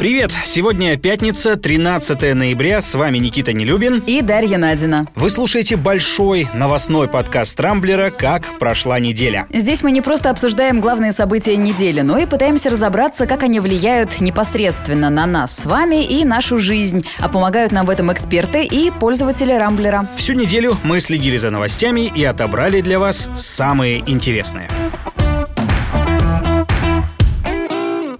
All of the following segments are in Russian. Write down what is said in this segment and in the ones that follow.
Привет! Сегодня пятница, 13 ноября. С вами Никита Нелюбин. И Дарья Надина. Вы слушаете большой новостной подкаст Рамблера «Как прошла неделя». Здесь мы не просто обсуждаем главные события недели, но и пытаемся разобраться, как они влияют непосредственно на нас с вами и нашу жизнь. А помогают нам в этом эксперты и пользователи Рамблера. Всю неделю мы следили за новостями и отобрали для вас самые интересные.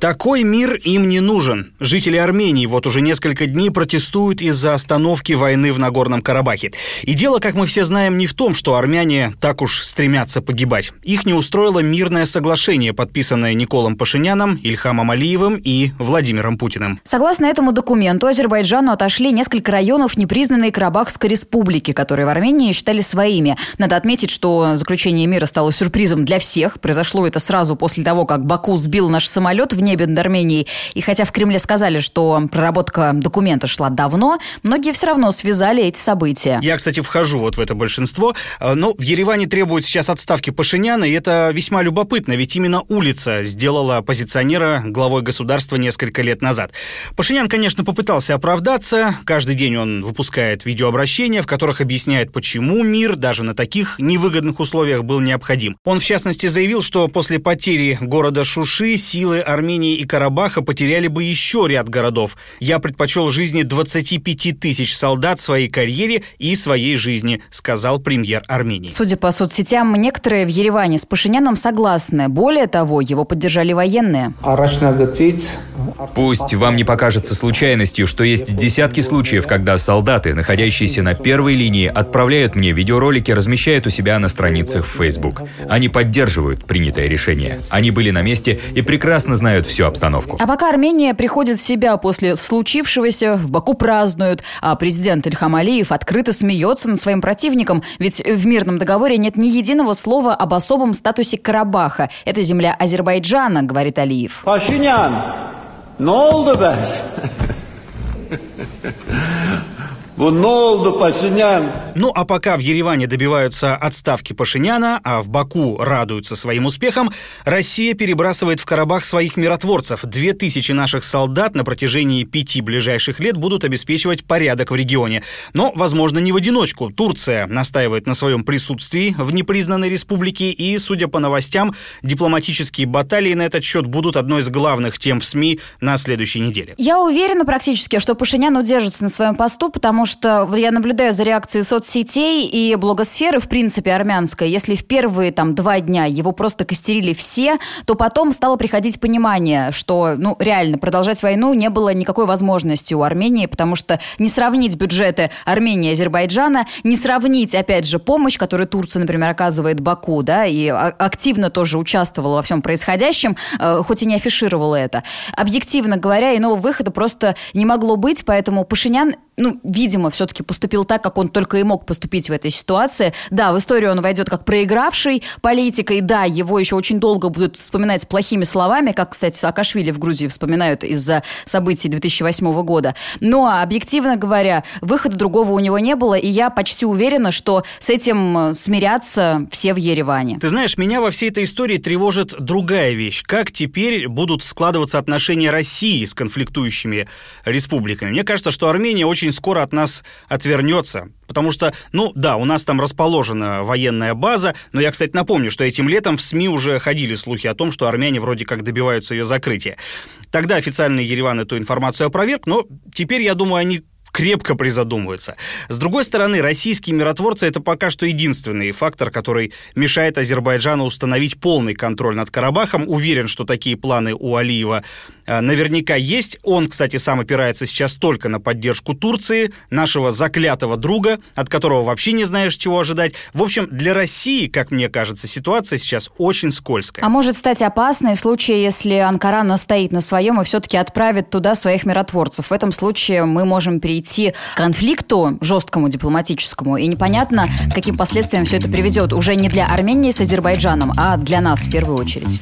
Такой мир им не нужен. Жители Армении вот уже несколько дней протестуют из-за остановки войны в Нагорном Карабахе. И дело, как мы все знаем, не в том, что армяне так уж стремятся погибать. Их не устроило мирное соглашение, подписанное Николом Пашиняном, Ильхамом Алиевым и Владимиром Путиным. Согласно этому документу, Азербайджану отошли несколько районов непризнанной Карабахской республики, которые в Армении считали своими. Надо отметить, что заключение мира стало сюрпризом для всех. Произошло это сразу после того, как Баку сбил наш самолет в небе над Арменией. И хотя в Кремле сказали, что проработка документа шла давно, многие все равно связали эти события. Я, кстати, вхожу вот в это большинство. Э, но в Ереване требуют сейчас отставки Пашиняна, и это весьма любопытно, ведь именно улица сделала оппозиционера главой государства несколько лет назад. Пашинян, конечно, попытался оправдаться. Каждый день он выпускает видеообращения, в которых объясняет, почему мир даже на таких невыгодных условиях был необходим. Он, в частности, заявил, что после потери города Шуши силы Армении Армении и Карабаха потеряли бы еще ряд городов. Я предпочел жизни 25 тысяч солдат своей карьере и своей жизни, сказал премьер Армении. Судя по соцсетям, некоторые в Ереване с Пашиняном согласны. Более того, его поддержали военные. Пусть вам не покажется случайностью, что есть десятки случаев, когда солдаты, находящиеся на первой линии, отправляют мне видеоролики, размещают у себя на страницах в Facebook. Они поддерживают принятое решение. Они были на месте и прекрасно знают всю обстановку. А пока Армения приходит в себя после случившегося, в Баку празднуют, а президент Ильхам Алиев открыто смеется над своим противником, ведь в мирном договоре нет ни единого слова об особом статусе Карабаха. Это земля Азербайджана, говорит Алиев. Пашинян, ne oldu Ну, Пашинян. Ну, а пока в Ереване добиваются отставки Пашиняна, а в Баку радуются своим успехам, Россия перебрасывает в Карабах своих миротворцев. Две тысячи наших солдат на протяжении пяти ближайших лет будут обеспечивать порядок в регионе. Но, возможно, не в одиночку. Турция настаивает на своем присутствии в непризнанной республике, и, судя по новостям, дипломатические баталии на этот счет будут одной из главных тем в СМИ на следующей неделе. Я уверена практически, что Пашинян удержится на своем посту, потому что что я наблюдаю за реакцией соцсетей и блогосферы, в принципе, армянской. Если в первые там два дня его просто костерили все, то потом стало приходить понимание, что, ну, реально, продолжать войну не было никакой возможности у Армении, потому что не сравнить бюджеты Армении и Азербайджана, не сравнить, опять же, помощь, которую Турция, например, оказывает Баку, да, и активно тоже участвовала во всем происходящем, э, хоть и не афишировала это. Объективно говоря, иного выхода просто не могло быть, поэтому Пашинян ну, видимо, все-таки поступил так, как он только и мог поступить в этой ситуации. Да, в историю он войдет как проигравший политик, и да, его еще очень долго будут вспоминать плохими словами, как, кстати, Саакашвили в Грузии вспоминают из-за событий 2008 года. Но, объективно говоря, выхода другого у него не было, и я почти уверена, что с этим смирятся все в Ереване. Ты знаешь, меня во всей этой истории тревожит другая вещь. Как теперь будут складываться отношения России с конфликтующими республиками? Мне кажется, что Армения очень очень скоро от нас отвернется. Потому что, ну да, у нас там расположена военная база, но я, кстати, напомню, что этим летом в СМИ уже ходили слухи о том, что армяне вроде как добиваются ее закрытия. Тогда официальный Ереван эту информацию опроверг, но теперь, я думаю, они крепко призадумываются. С другой стороны, российские миротворцы – это пока что единственный фактор, который мешает Азербайджану установить полный контроль над Карабахом. Уверен, что такие планы у Алиева Э, наверняка есть. Он, кстати, сам опирается сейчас только на поддержку Турции, нашего заклятого друга, от которого вообще не знаешь, чего ожидать. В общем, для России, как мне кажется, ситуация сейчас очень скользкая. А может стать опасной в случае, если Анкара настоит на своем и все-таки отправит туда своих миротворцев. В этом случае мы можем перейти к конфликту жесткому дипломатическому, и непонятно, каким последствиям все это приведет уже не для Армении с Азербайджаном, а для нас в первую очередь.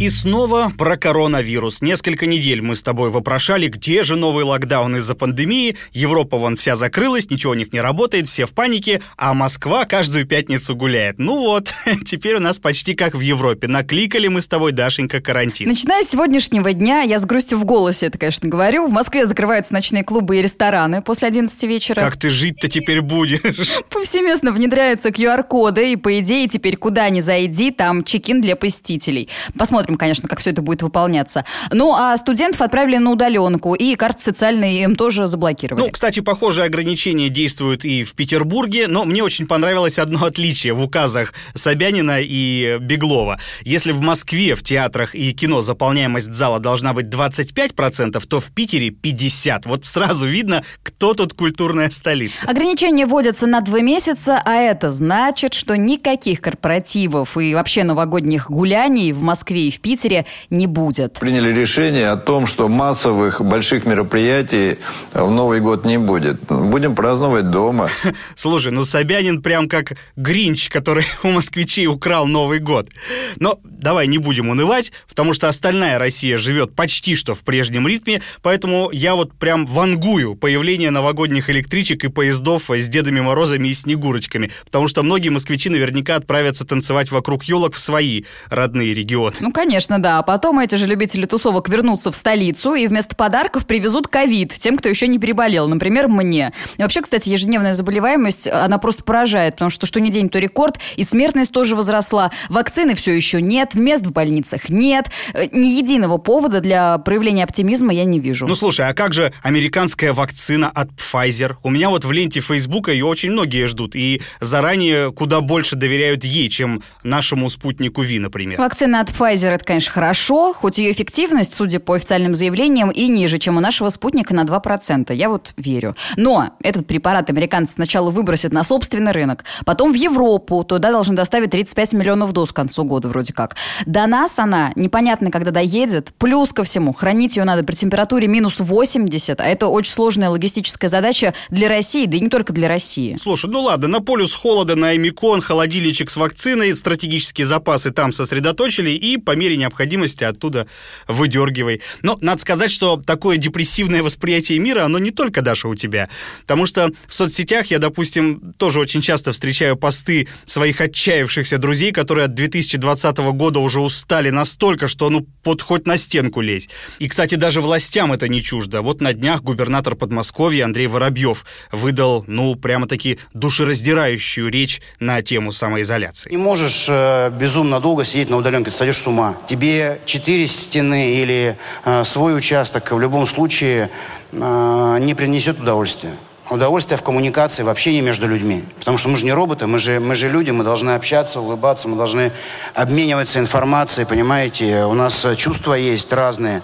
И снова про коронавирус. Несколько недель мы с тобой вопрошали, где же новый локдаун из-за пандемии. Европа вон вся закрылась, ничего у них не работает, все в панике, а Москва каждую пятницу гуляет. Ну вот, теперь у нас почти как в Европе. Накликали мы с тобой, Дашенька, карантин. Начиная с сегодняшнего дня, я с грустью в голосе это, конечно, говорю, в Москве закрываются ночные клубы и рестораны после 11 вечера. Как ты жить-то теперь будешь? Повсеместно внедряются QR-коды, и, по идее, теперь куда ни зайди, там чекин для посетителей. Посмотрим посмотрим, конечно, как все это будет выполняться. Ну, а студентов отправили на удаленку, и карты социальные им тоже заблокировали. Ну, кстати, похожие ограничения действуют и в Петербурге, но мне очень понравилось одно отличие в указах Собянина и Беглова. Если в Москве в театрах и кино заполняемость зала должна быть 25%, то в Питере 50%. Вот сразу видно, кто тут культурная столица. Ограничения вводятся на два месяца, а это значит, что никаких корпоративов и вообще новогодних гуляний в Москве в Питере не будет. Приняли решение о том, что массовых больших мероприятий в Новый год не будет. Будем праздновать дома. Слушай, ну Собянин прям как Гринч, который у москвичей украл Новый год. Но давай не будем унывать, потому что остальная Россия живет почти что в прежнем ритме, поэтому я вот прям вангую появление новогодних электричек и поездов с Дедами Морозами и Снегурочками, потому что многие москвичи наверняка отправятся танцевать вокруг елок в свои родные регионы. Ну, конечно, да. А потом эти же любители тусовок вернутся в столицу и вместо подарков привезут ковид тем, кто еще не переболел. Например, мне. И вообще, кстати, ежедневная заболеваемость, она просто поражает, потому что что ни день, то рекорд, и смертность тоже возросла. Вакцины все еще нет, мест в больницах нет. Э, ни единого повода для проявления оптимизма я не вижу. Ну, слушай, а как же американская вакцина от Pfizer? У меня вот в ленте Фейсбука ее очень многие ждут, и заранее куда больше доверяют ей, чем нашему спутнику Ви, например. Вакцина от Pfizer это, конечно, хорошо, хоть ее эффективность, судя по официальным заявлениям, и ниже, чем у нашего спутника на 2%. Я вот верю. Но этот препарат американцы сначала выбросят на собственный рынок, потом в Европу, туда должны доставить 35 миллионов доз к концу года вроде как. До нас она непонятно, когда доедет. Плюс ко всему, хранить ее надо при температуре минус 80, а это очень сложная логистическая задача для России, да и не только для России. Слушай, ну ладно, на полюс холода, на Эмикон, холодильничек с вакциной, стратегические запасы там сосредоточили и по мере необходимости оттуда выдергивай. Но надо сказать, что такое депрессивное восприятие мира, оно не только, Даша, у тебя. Потому что в соцсетях я, допустим, тоже очень часто встречаю посты своих отчаявшихся друзей, которые от 2020 года уже устали настолько, что ну вот хоть на стенку лезь. И, кстати, даже властям это не чуждо. Вот на днях губернатор Подмосковья Андрей Воробьев выдал, ну, прямо-таки душераздирающую речь на тему самоизоляции. Не можешь э, безумно долго сидеть на удаленке, ты сойдешь с ума тебе четыре стены или э, свой участок в любом случае э, не принесет удовольствия. Удовольствие в коммуникации, в общении между людьми. Потому что мы же не роботы, мы же, мы же люди, мы должны общаться, улыбаться, мы должны обмениваться информацией, понимаете? У нас чувства есть разные.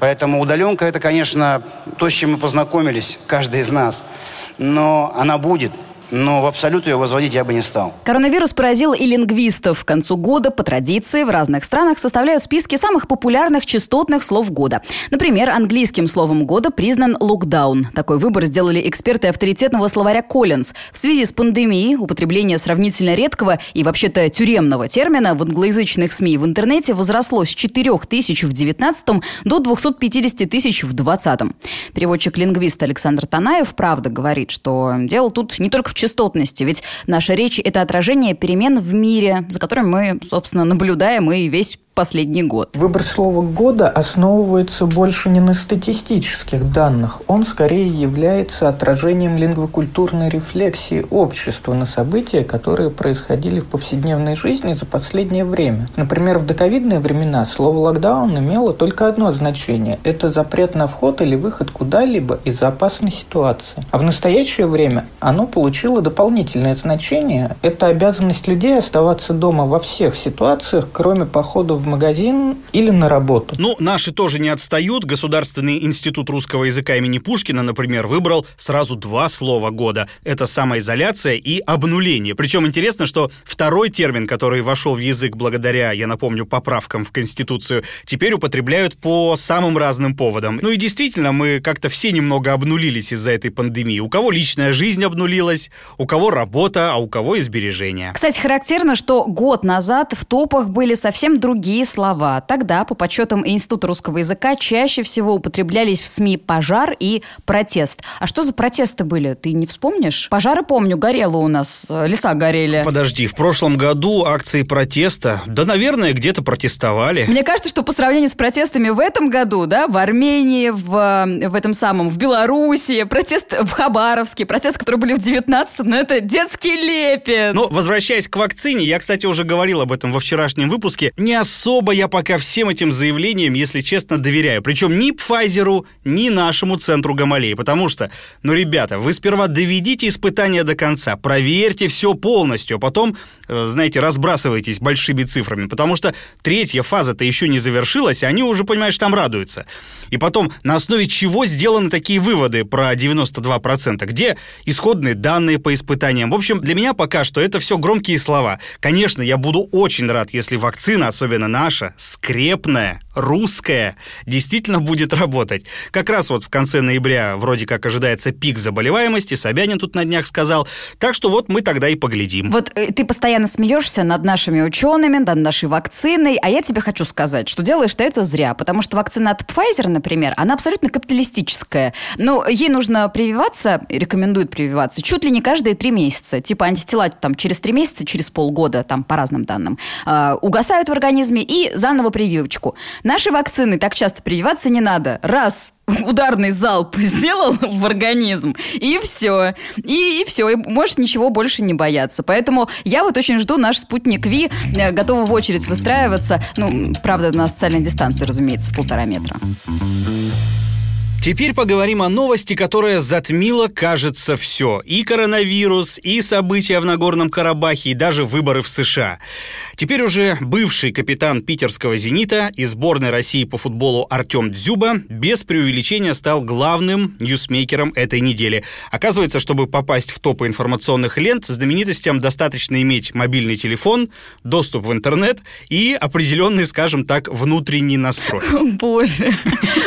Поэтому удаленка это, конечно, то, с чем мы познакомились, каждый из нас. Но она будет но в абсолют ее возводить я бы не стал. Коронавирус поразил и лингвистов. К концу года по традиции в разных странах составляют списки самых популярных частотных слов года. Например, английским словом года признан локдаун. Такой выбор сделали эксперты авторитетного словаря Коллинз. В связи с пандемией употребление сравнительно редкого и вообще-то тюремного термина в англоязычных СМИ и в интернете возросло с 4 тысяч в 19 до 250 тысяч в 20 Переводчик-лингвист Александр Танаев правда говорит, что дело тут не только в частотности. Ведь наша речь – это отражение перемен в мире, за которыми мы, собственно, наблюдаем и весь последний год. Выбор слова года основывается больше не на статистических данных. Он скорее является отражением лингвокультурной рефлексии общества на события, которые происходили в повседневной жизни за последнее время. Например, в доковидные времена слово «локдаун» имело только одно значение – это запрет на вход или выход куда-либо из-за опасной ситуации. А в настоящее время оно получило дополнительное значение – это обязанность людей оставаться дома во всех ситуациях, кроме похода в магазин или на работу. Ну, наши тоже не отстают. Государственный институт русского языка имени Пушкина, например, выбрал сразу два слова года. Это самоизоляция и обнуление. Причем интересно, что второй термин, который вошел в язык благодаря, я напомню, поправкам в Конституцию, теперь употребляют по самым разным поводам. Ну и действительно, мы как-то все немного обнулились из-за этой пандемии. У кого личная жизнь обнулилась, у кого работа, а у кого и сбережения. Кстати, характерно, что год назад в топах были совсем другие другие слова. Тогда, по подсчетам Института русского языка, чаще всего употреблялись в СМИ пожар и протест. А что за протесты были? Ты не вспомнишь? Пожары помню, горело у нас, э, леса горели. Подожди, в прошлом году акции протеста, да, наверное, где-то протестовали. Мне кажется, что по сравнению с протестами в этом году, да, в Армении, в, в этом самом, в Беларуси, протест в Хабаровске, протест, которые были в 19-м, но это детский лепет. Но, возвращаясь к вакцине, я, кстати, уже говорил об этом во вчерашнем выпуске, не особо я пока всем этим заявлениям, если честно, доверяю. Причем ни Pfizer, ни нашему центру Гамалеи. Потому что, ну, ребята, вы сперва доведите испытания до конца, проверьте все полностью, а потом, э, знаете, разбрасывайтесь большими цифрами. Потому что третья фаза-то еще не завершилась, и они уже, понимаешь, там радуются. И потом, на основе чего сделаны такие выводы про 92%? Где исходные данные по испытаниям? В общем, для меня пока что это все громкие слова. Конечно, я буду очень рад, если вакцина, особенно наша, скрепная, русская, действительно будет работать. Как раз вот в конце ноября вроде как ожидается пик заболеваемости, Собянин тут на днях сказал. Так что вот мы тогда и поглядим. Вот э, ты постоянно смеешься над нашими учеными, над нашей вакциной, а я тебе хочу сказать, что делаешь ты это зря, потому что вакцина от Pfizer, например, она абсолютно капиталистическая. Ну, ей нужно прививаться, рекомендуют прививаться, чуть ли не каждые три месяца. Типа антитела там через три месяца, через полгода, там по разным данным, э, угасают в организме и заново прививочку. Наши вакцины так часто прививаться не надо. Раз ударный залп сделал в организм, и все. И, и все, и можешь ничего больше не бояться. Поэтому я вот очень жду наш спутник Ви, э, готова в очередь выстраиваться. Ну, правда, на социальной дистанции, разумеется, в полтора метра. Теперь поговорим о новости, которая затмила, кажется, все. И коронавирус, и события в Нагорном Карабахе, и даже выборы в США. Теперь уже бывший капитан питерского «Зенита» и сборной России по футболу Артем Дзюба без преувеличения стал главным ньюсмейкером этой недели. Оказывается, чтобы попасть в топы информационных лент, знаменитостям достаточно иметь мобильный телефон, доступ в интернет и определенный, скажем так, внутренний настрой. Боже.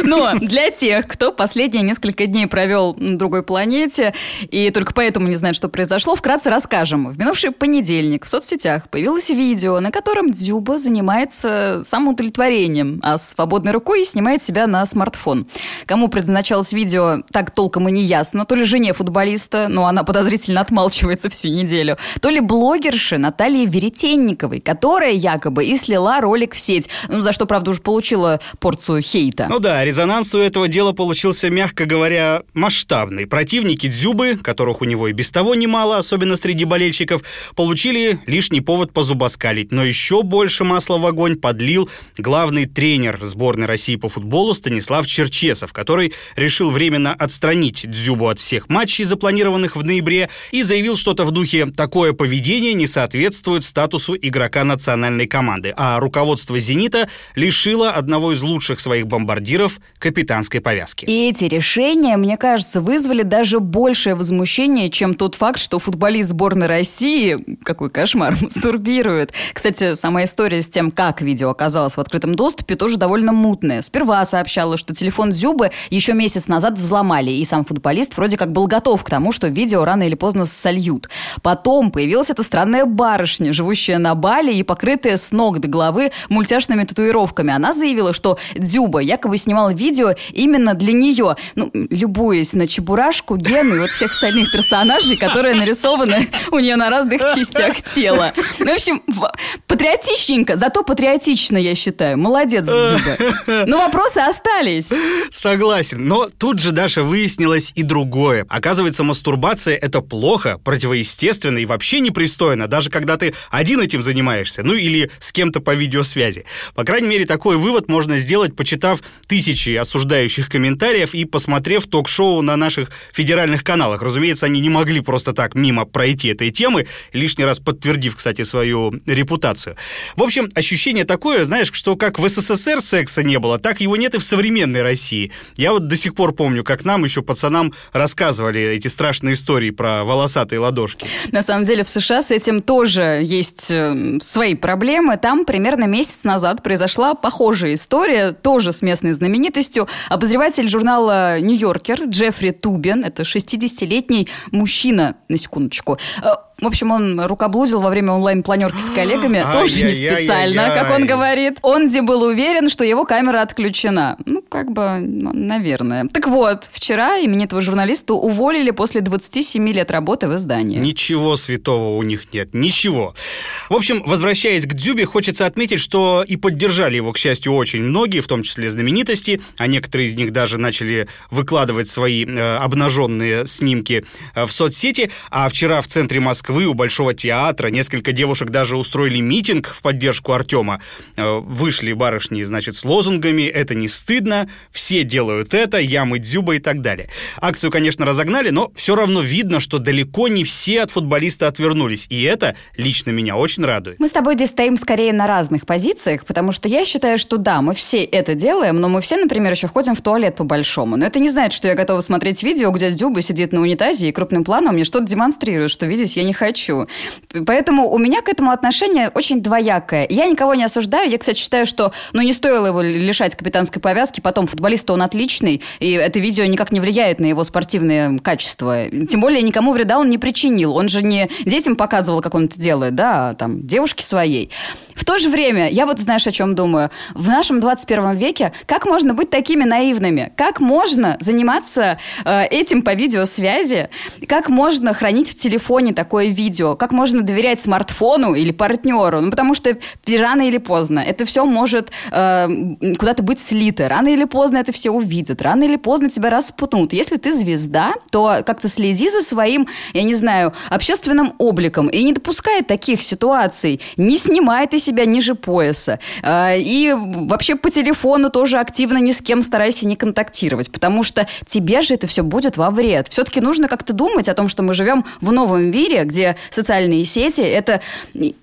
Но для тех, кто кто последние несколько дней провел на другой планете и только поэтому не знает, что произошло, вкратце расскажем. В минувший понедельник в соцсетях появилось видео, на котором Дзюба занимается самоудовлетворением, а свободной рукой снимает себя на смартфон. Кому предназначалось видео, так толком и не ясно. То ли жене футболиста, но она подозрительно отмалчивается всю неделю, то ли блогерше Натальи Веретенниковой, которая якобы и слила ролик в сеть, ну, за что, правда, уже получила порцию хейта. Ну да, резонанс у этого дела получился получился, мягко говоря, масштабный. Противники Дзюбы, которых у него и без того немало, особенно среди болельщиков, получили лишний повод позубоскалить. Но еще больше масла в огонь подлил главный тренер сборной России по футболу Станислав Черчесов, который решил временно отстранить Дзюбу от всех матчей, запланированных в ноябре, и заявил что-то в духе «такое поведение не соответствует статусу игрока национальной команды», а руководство «Зенита» лишило одного из лучших своих бомбардиров капитанской повязки. И эти решения, мне кажется, вызвали даже большее возмущение, чем тот факт, что футболист сборной России, какой кошмар, мастурбирует. Кстати, сама история с тем, как видео оказалось в открытом доступе, тоже довольно мутная. Сперва сообщала, что телефон Зюбы еще месяц назад взломали, и сам футболист вроде как был готов к тому, что видео рано или поздно сольют. Потом появилась эта странная барышня, живущая на Бали и покрытая с ног до головы мультяшными татуировками. Она заявила, что Дзюба якобы снимал видео именно для нее, ну, любуясь на Чебурашку, Гену и вот всех остальных персонажей, которые нарисованы у нее на разных частях тела. Ну, в общем, патриотичненько, зато патриотично, я считаю. Молодец, Зига. Но вопросы остались. Согласен. Но тут же, Даша, выяснилось и другое. Оказывается, мастурбация – это плохо, противоестественно и вообще непристойно, даже когда ты один этим занимаешься, ну или с кем-то по видеосвязи. По крайней мере, такой вывод можно сделать, почитав тысячи осуждающих комментариев комментариев и посмотрев ток-шоу на наших федеральных каналах. Разумеется, они не могли просто так мимо пройти этой темы, лишний раз подтвердив, кстати, свою репутацию. В общем, ощущение такое, знаешь, что как в СССР секса не было, так его нет и в современной России. Я вот до сих пор помню, как нам еще пацанам рассказывали эти страшные истории про волосатые ладошки. На самом деле в США с этим тоже есть э, свои проблемы. Там примерно месяц назад произошла похожая история, тоже с местной знаменитостью. Обозреватель журнала «Нью-Йоркер» Джеффри Тубен, это 60-летний мужчина, на секундочку, э, в общем, он рукоблудил во время онлайн-планерки с коллегами, тоже не специально, как он говорит. Онди был уверен, что его камера отключена. Ну, как бы, ну, наверное. Так вот, вчера именитого журналиста уволили после 27 лет работы в издании. Ничего святого у них нет, ничего. В общем, возвращаясь к Дзюбе, хочется отметить, что и поддержали его, к счастью, очень многие, в том числе знаменитости, а некоторые из них даже начали выкладывать свои э, обнаженные снимки э, в соцсети. А вчера в центре Москвы у Большого театра несколько девушек даже устроили митинг в поддержку Артема. Э, вышли барышни, значит, с лозунгами «это не стыдно», «все делают это», «я мы Дзюба» и так далее. Акцию, конечно, разогнали, но все равно видно, что далеко не все от футболиста отвернулись. И это лично меня очень радует. Мы с тобой здесь стоим скорее на разных позициях, потому что я считаю, что да, мы все это делаем, но мы все, например, еще ходим в туалет по-большому. Но это не значит, что я готова смотреть видео, где Дзюба сидит на унитазе и крупным планом мне что-то демонстрирует, что видеть я не хочу. Поэтому у меня к этому отношение очень двоякое. Я никого не осуждаю. Я, кстати, считаю, что ну, не стоило его лишать капитанской повязки. Потом футболист он отличный, и это видео никак не влияет на его спортивные качества. Тем более никому вреда он не причинил. Он же не детям показывал, как он это делает, да, а там девушке своей. В то же время, я вот знаешь, о чем думаю. В нашем 21 веке как можно быть такими наивными? Как можно заниматься э, этим по видеосвязи? Как можно хранить в телефоне такое видео? Как можно доверять смартфону или партнеру? Ну, потому что рано или поздно это все может э, куда-то быть слито. Рано или поздно это все увидят. Рано или поздно тебя распутнут. Если ты звезда, то как-то следи за своим, я не знаю, общественным обликом и не допускай таких ситуаций. Не снимай ты себя ниже пояса. Э, и вообще по телефону тоже активно ни с кем старайся не контактировать, потому что тебе же это все будет во вред. Все-таки нужно как-то думать о том, что мы живем в новом мире, где социальные сети, это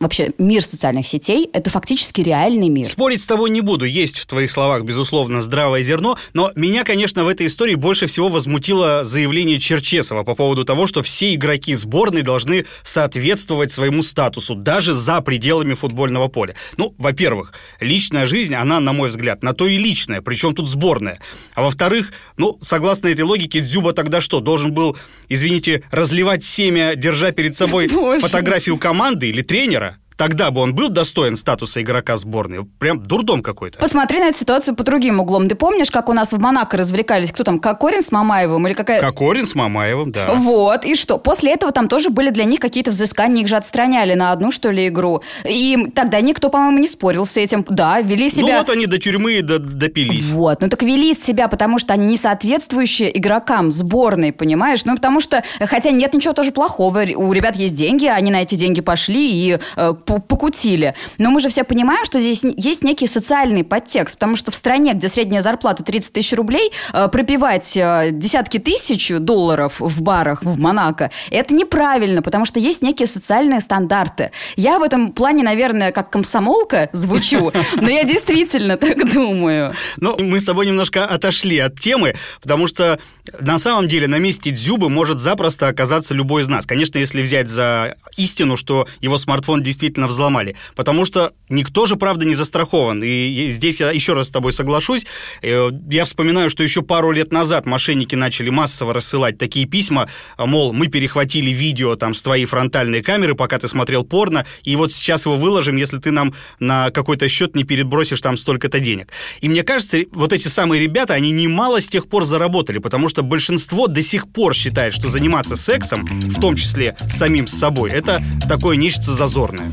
вообще мир социальных сетей, это фактически реальный мир. Спорить с тобой не буду. Есть в твоих словах, безусловно, здравое зерно, но меня, конечно, в этой истории больше всего возмутило заявление Черчесова по поводу того, что все игроки сборной должны соответствовать своему статусу, даже за пределами футбольного поля. Ну, во-первых, личная жизнь, она, на мой взгляд, на то и личная, причем тут сборная. А во-вторых, ну, согласно этой логике, Дзюба тогда что, должен был, извините, разливать семя, держа перед собой Боже. фотографию команды или тренера? Тогда бы он был достоин статуса игрока сборной. Прям дурдом какой-то. Посмотри на эту ситуацию по другим углом. Ты помнишь, как у нас в Монако развлекались? Кто там, Кокорин с Мамаевым или какая... Кокорин с Мамаевым, да. Вот, и что? После этого там тоже были для них какие-то взыскания, их же отстраняли на одну, что ли, игру. И тогда никто, по-моему, не спорил с этим. Да, вели себя... Ну вот они до тюрьмы и до- допились. Вот, ну так вели себя, потому что они не соответствующие игрокам сборной, понимаешь? Ну, потому что, хотя нет ничего тоже плохого, у ребят есть деньги, они на эти деньги пошли и э, покутили. Но мы же все понимаем, что здесь есть некий социальный подтекст, потому что в стране, где средняя зарплата 30 тысяч рублей, э, пропивать э, десятки тысяч долларов в барах в Монако, это неправильно, потому что есть некие социальные стандарты. Я в этом плане, наверное, как комсомолка звучу, но я действительно так думаю. Но мы с тобой немножко отошли от темы, потому что на самом деле на месте Дзюбы может запросто оказаться любой из нас. Конечно, если взять за истину, что его смартфон действительно взломали. Потому что никто же, правда, не застрахован. И здесь я еще раз с тобой соглашусь. Э, Я вспоминаю, что еще пару лет назад мошенники начали массово рассылать такие письма, а, мол, мы перехватили видео там с твоей фронтальной камеры, пока ты смотрел порно, и вот сейчас его выложим, если ты нам на какой-то счет не перебросишь там столько-то денег. И мне кажется, вот эти самые ребята, они немало с тех пор заработали, потому что большинство до сих пор считает, что заниматься сексом, в том числе самим с собой, это такое нечто зазорное.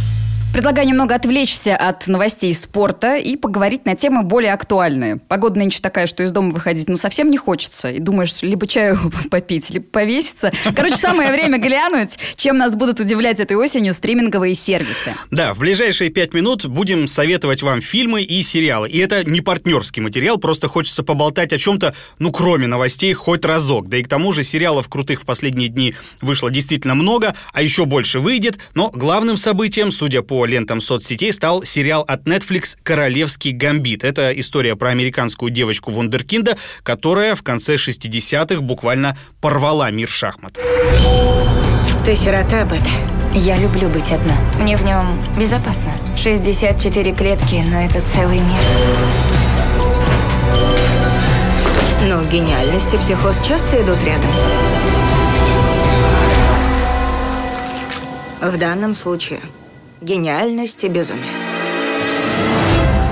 Предлагаю немного отвлечься от новостей спорта и поговорить на темы более актуальные. Погода нынче такая, что из дома выходить ну совсем не хочется. И думаешь, либо чаю попить, либо повеситься. Короче, самое время глянуть, чем нас будут удивлять этой осенью стриминговые сервисы. Да, в ближайшие пять минут будем советовать вам фильмы и сериалы. И это не партнерский материал, просто хочется поболтать о чем-то, ну, кроме новостей, хоть разок. Да и к тому же сериалов крутых в последние дни вышло действительно много, а еще больше выйдет. Но главным событием, судя по лентам соцсетей, стал сериал от Netflix «Королевский гамбит». Это история про американскую девочку Вундеркинда, которая в конце 60-х буквально порвала мир шахмат. Ты сирота, Бет. Я люблю быть одна. Мне в нем безопасно. 64 клетки, но это целый мир. Но гениальность и психоз часто идут рядом. В данном случае гениальность и безумие.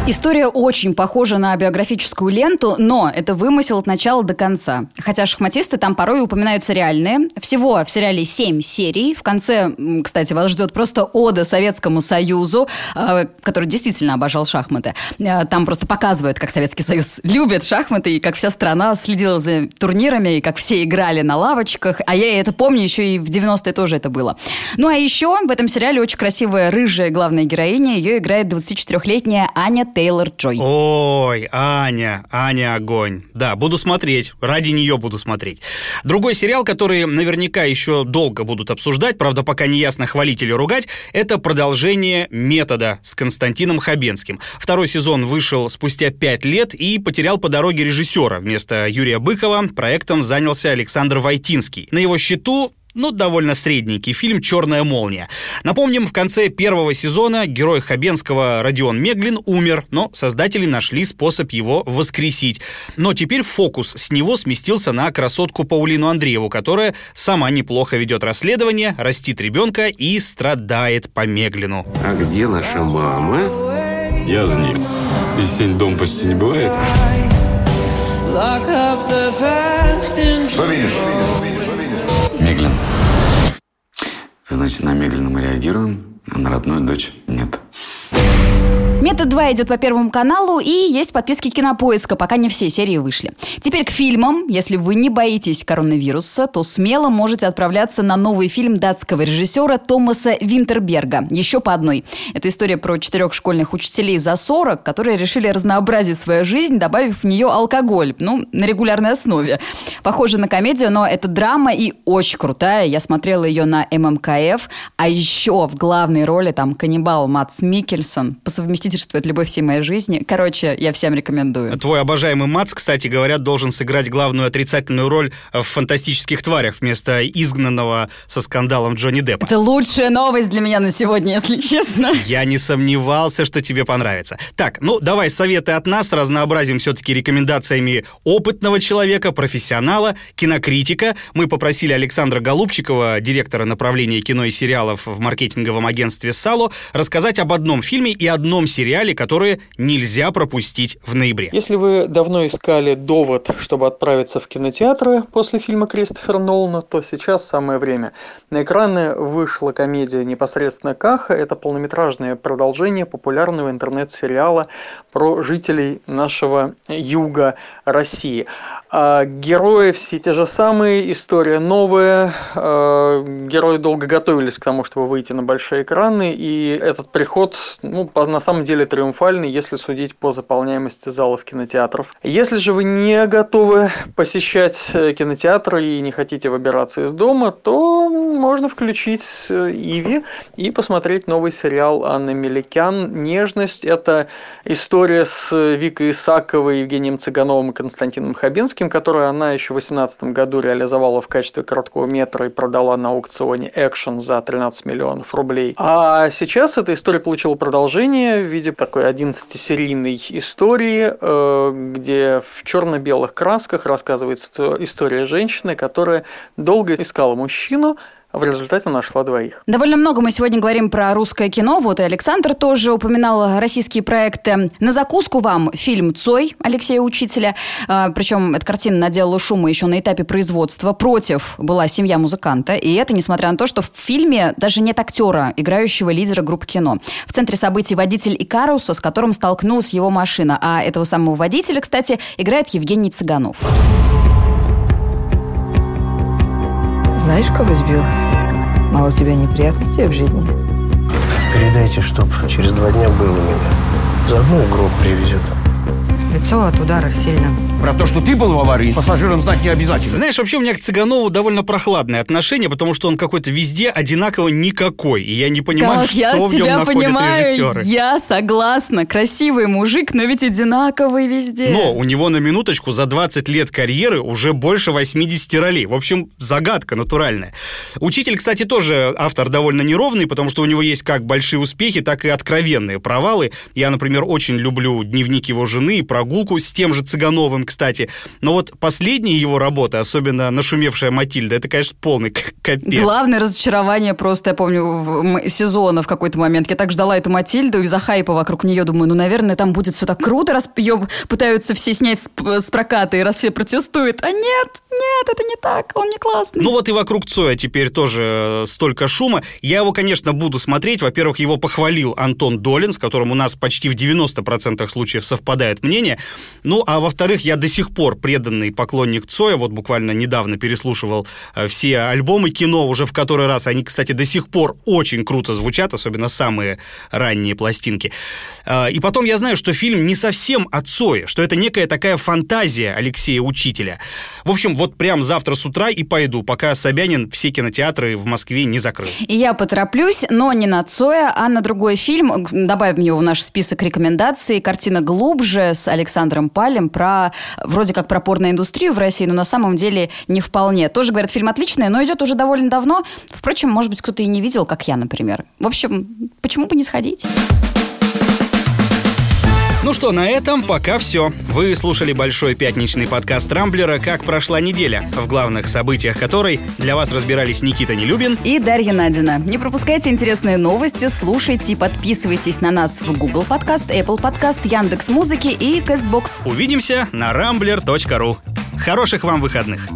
История очень похожа на биографическую ленту, но это вымысел от начала до конца. Хотя шахматисты там порой упоминаются реальные. Всего в сериале 7 серий. В конце, кстати, вас ждет просто ода Советскому Союзу, э, который действительно обожал шахматы. Э, там просто показывают, как Советский Союз любит шахматы, и как вся страна следила за турнирами, и как все играли на лавочках. А я это помню, еще и в 90-е тоже это было. Ну а еще в этом сериале очень красивая рыжая главная героиня. Ее играет 24-летняя Аня Тейлор Джой. Ой, Аня, Аня огонь. Да, буду смотреть, ради нее буду смотреть. Другой сериал, который наверняка еще долго будут обсуждать, правда, пока не ясно хвалить или ругать, это продолжение «Метода» с Константином Хабенским. Второй сезон вышел спустя пять лет и потерял по дороге режиссера. Вместо Юрия Быкова проектом занялся Александр Войтинский. На его счету ну, довольно средненький фильм «Черная молния». Напомним, в конце первого сезона герой Хабенского Родион Меглин умер, но создатели нашли способ его воскресить. Но теперь фокус с него сместился на красотку Паулину Андрееву, которая сама неплохо ведет расследование, растит ребенка и страдает по Меглину. А где наша мама? Я с ним. Веселье дом почти не бывает. Что видишь? Значит, на Меглина мы реагируем, а на родную дочь нет. Метод 2 идет по Первому каналу и есть подписки Кинопоиска, пока не все серии вышли. Теперь к фильмам. Если вы не боитесь коронавируса, то смело можете отправляться на новый фильм датского режиссера Томаса Винтерберга. Еще по одной. Это история про четырех школьных учителей за 40, которые решили разнообразить свою жизнь, добавив в нее алкоголь. Ну, на регулярной основе. Похоже на комедию, но это драма и очень крутая. Я смотрела ее на ММКФ. А еще в главной роли там каннибал Мац Микельсон по совместительству «Это любовь всей моей жизни». Короче, я всем рекомендую. Твой обожаемый Мац, кстати, говорят, должен сыграть главную отрицательную роль в «Фантастических тварях» вместо изгнанного со скандалом Джонни Деппа. Это лучшая новость для меня на сегодня, если честно. Я не сомневался, что тебе понравится. Так, ну давай советы от нас, разнообразим все-таки рекомендациями опытного человека, профессионала, кинокритика. Мы попросили Александра Голубчикова, директора направления кино и сериалов в маркетинговом агентстве «Сало», рассказать об одном фильме и одном сериале, сериале, которые нельзя пропустить в ноябре. Если вы давно искали довод, чтобы отправиться в кинотеатры после фильма Кристофера Нолана, то сейчас самое время. На экраны вышла комедия непосредственно Каха. Это полнометражное продолжение популярного интернет-сериала про жителей нашего юга России. А герои все те же самые, история новая. А, герои долго готовились к тому, чтобы выйти на большие экраны, и этот приход, ну, на самом деле триумфальный, если судить по заполняемости залов кинотеатров. Если же вы не готовы посещать э, кинотеатры и не хотите выбираться из дома, то можно включить э, Иви и посмотреть новый сериал Анны Меликян «Нежность». Это история с Викой Исаковой, Евгением Цыгановым и Константином Хабинским Ковальским, который она еще в 2018 году реализовала в качестве короткого метра и продала на аукционе Action за 13 миллионов рублей. А сейчас эта история получила продолжение в виде такой 11-серийной истории, э, где в черно-белых красках рассказывается история женщины, которая долго искала мужчину, в результате нашла двоих. Довольно много мы сегодня говорим про русское кино. Вот и Александр тоже упоминал российские проекты. На закуску вам фильм «Цой» Алексея Учителя. А, Причем эта картина наделала шума еще на этапе производства. Против была семья музыканта. И это несмотря на то, что в фильме даже нет актера, играющего лидера группы кино. В центре событий водитель Икаруса, с которым столкнулась его машина. А этого самого водителя, кстати, играет Евгений Цыганов. Знаешь, кого сбил? Мало у тебя неприятностей в жизни? Передайте, чтоб через два дня был у меня. Заодно гроб привезет. Лицо от удара сильно. Про то, что ты был в аварии, пассажирам знать не обязательно. Знаешь, вообще у меня к Цыганову довольно прохладное отношение, потому что он какой-то везде одинаково никакой. И я не понимаю, как что я в нем тебя находят понимаю, режиссеры. я согласна. Красивый мужик, но ведь одинаковый везде. Но у него на минуточку за 20 лет карьеры уже больше 80 ролей. В общем, загадка натуральная. Учитель, кстати, тоже автор довольно неровный, потому что у него есть как большие успехи, так и откровенные провалы. Я, например, очень люблю дневник его жены и прогулку с тем же Цыгановым, кстати. Но вот последние его работы, особенно «Нашумевшая Матильда», это, конечно, полный капец. Главное разочарование просто, я помню, в сезона в какой-то момент. Я так ждала эту Матильду из-за хайпа вокруг нее. Думаю, ну, наверное, там будет все так круто, раз ее пытаются все снять с, с проката, и раз все протестуют. А нет, нет, это не так, он не классный. Ну вот и вокруг Цоя теперь тоже столько шума. Я его, конечно, буду смотреть. Во-первых, его похвалил Антон Долин, с которым у нас почти в 90% случаев совпадает мнение. Ну, а во-вторых, я до сих пор преданный поклонник Цоя. Вот буквально недавно переслушивал э, все альбомы кино уже в который раз. Они, кстати, до сих пор очень круто звучат, особенно самые ранние пластинки. Э, и потом я знаю, что фильм не совсем о Цое, что это некая такая фантазия Алексея Учителя. В общем, вот прям завтра с утра и пойду, пока Собянин все кинотеатры в Москве не закрыл. И я потороплюсь, но не на Цоя, а на другой фильм. Добавим его в наш список рекомендаций. Картина «Глубже» с Александром Палем про, вроде как про порноиндустрию в России, но на самом деле не вполне. Тоже, говорят, фильм отличный, но идет уже довольно давно. Впрочем, может быть, кто-то и не видел, как я, например. В общем, почему бы не сходить? Ну что, на этом пока все. Вы слушали большой пятничный подкаст Рамблера «Как прошла неделя», в главных событиях которой для вас разбирались Никита Нелюбин и Дарья Надина. Не пропускайте интересные новости, слушайте и подписывайтесь на нас в Google Подкаст, Apple Подкаст, Яндекс Музыки и Castbox. Увидимся на rambler.ru. Хороших вам выходных!